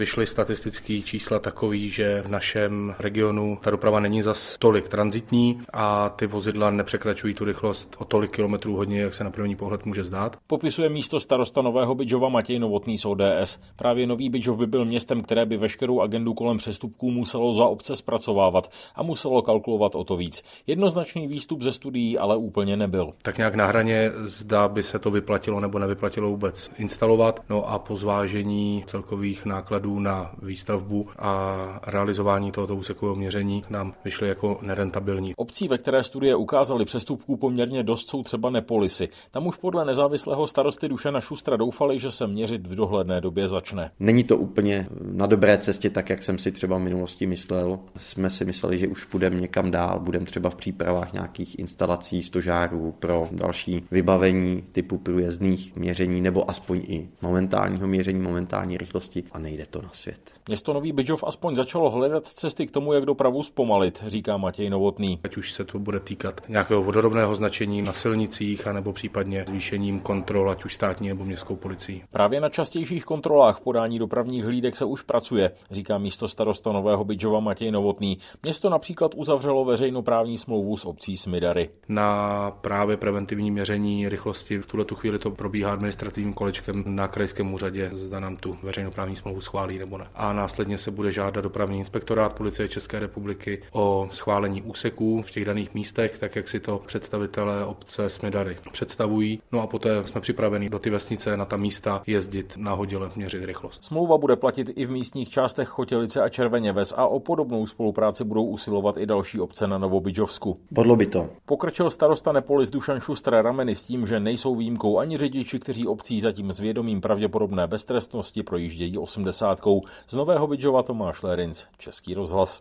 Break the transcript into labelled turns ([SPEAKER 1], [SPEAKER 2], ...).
[SPEAKER 1] Vyšly statistické čísla takový, že v našem regionu ta doprava není zas tolik transitní a ty vozidla nepřekračují tu rychlost o tolik kilometrů hodně, jak se na první pohled může zdát.
[SPEAKER 2] Popisuje místo starosta Nového Bydžova Matěj Novotný z ODS. Právě Nový Bydžov by byl městem, které by veškerou agendu kolem přestupků muselo za obce zpracovávat a muselo kalkulovat o to víc. Jednoznačný výstup ze studií ale úplně nebyl.
[SPEAKER 1] Tak nějak na hraně zda by se to vyplatilo nebo nevyplatilo vůbec instalovat. No a po zvážení celkových nákladů na výstavbu a realizování tohoto úsekového měření nám vyšly jako nerentabilní.
[SPEAKER 2] Obcí, ve které studie ukázaly přestupků poměrně dost, jsou třeba Nepolisy. Tam už podle nezávislého starosty Dušana Šustra doufali, že se měřit v dohledné době začne.
[SPEAKER 3] Není to úplně na dobré cestě, tak jak jsem si třeba v minulosti myslel. Jsme si mysleli, že už půjdeme někam dál, budeme třeba v přípravách nějakých instalací stožárů pro další vybavení typu průjezdných měření nebo aspoň i momentálního měření, momentální rychlosti a nejde to na svět.
[SPEAKER 2] Město Nový Bydžov aspoň začalo hledat cesty k tomu, jak dopravu zpomalit, říká Matěj Novotný.
[SPEAKER 1] Ať už se to bude týkat nějakého vodorovného značení na silnicích, anebo případně zvýšením kontrol, ať už státní nebo městskou policií.
[SPEAKER 2] Právě na častějších kontrolách podání dopravních hlídek se už pracuje, říká místo starosta Nového Bydžova Matěj Novotný. Město například uzavřelo veřejnoprávní smlouvu s obcí Smidary.
[SPEAKER 1] Na právě preventivní měření rychlosti v tuhle chvíli to probíhá administrativním kolečkem na krajském úřadě, zda nám tu veřejnoprávní smlouvu schválí nebo ne. A následně se bude žádat dopravní inspektorát policie České republiky o schválení úseků v těch daných místech, tak jak si to představitelé obce Smidary představují. No a poté jsme připraveni do ty vesnice na ta místa jezdit nahodile měřit rychlost.
[SPEAKER 2] Smlouva bude platit i v místních částech Chotělice a Červeně Ves a o podobnou spolupráci budou usilovat i další obce na Novobydžovsku.
[SPEAKER 3] Podlo by to.
[SPEAKER 2] Pokrčil starosta Nepolis Dušan Šustr rameny s tím, že nejsou výjimkou ani řidiči, kteří obcí zatím s vědomím pravděpodobné beztrestnosti projíždějí osmdesátkou. Z Nového Bydžova Tomáš Lérinc, Český rozhlas.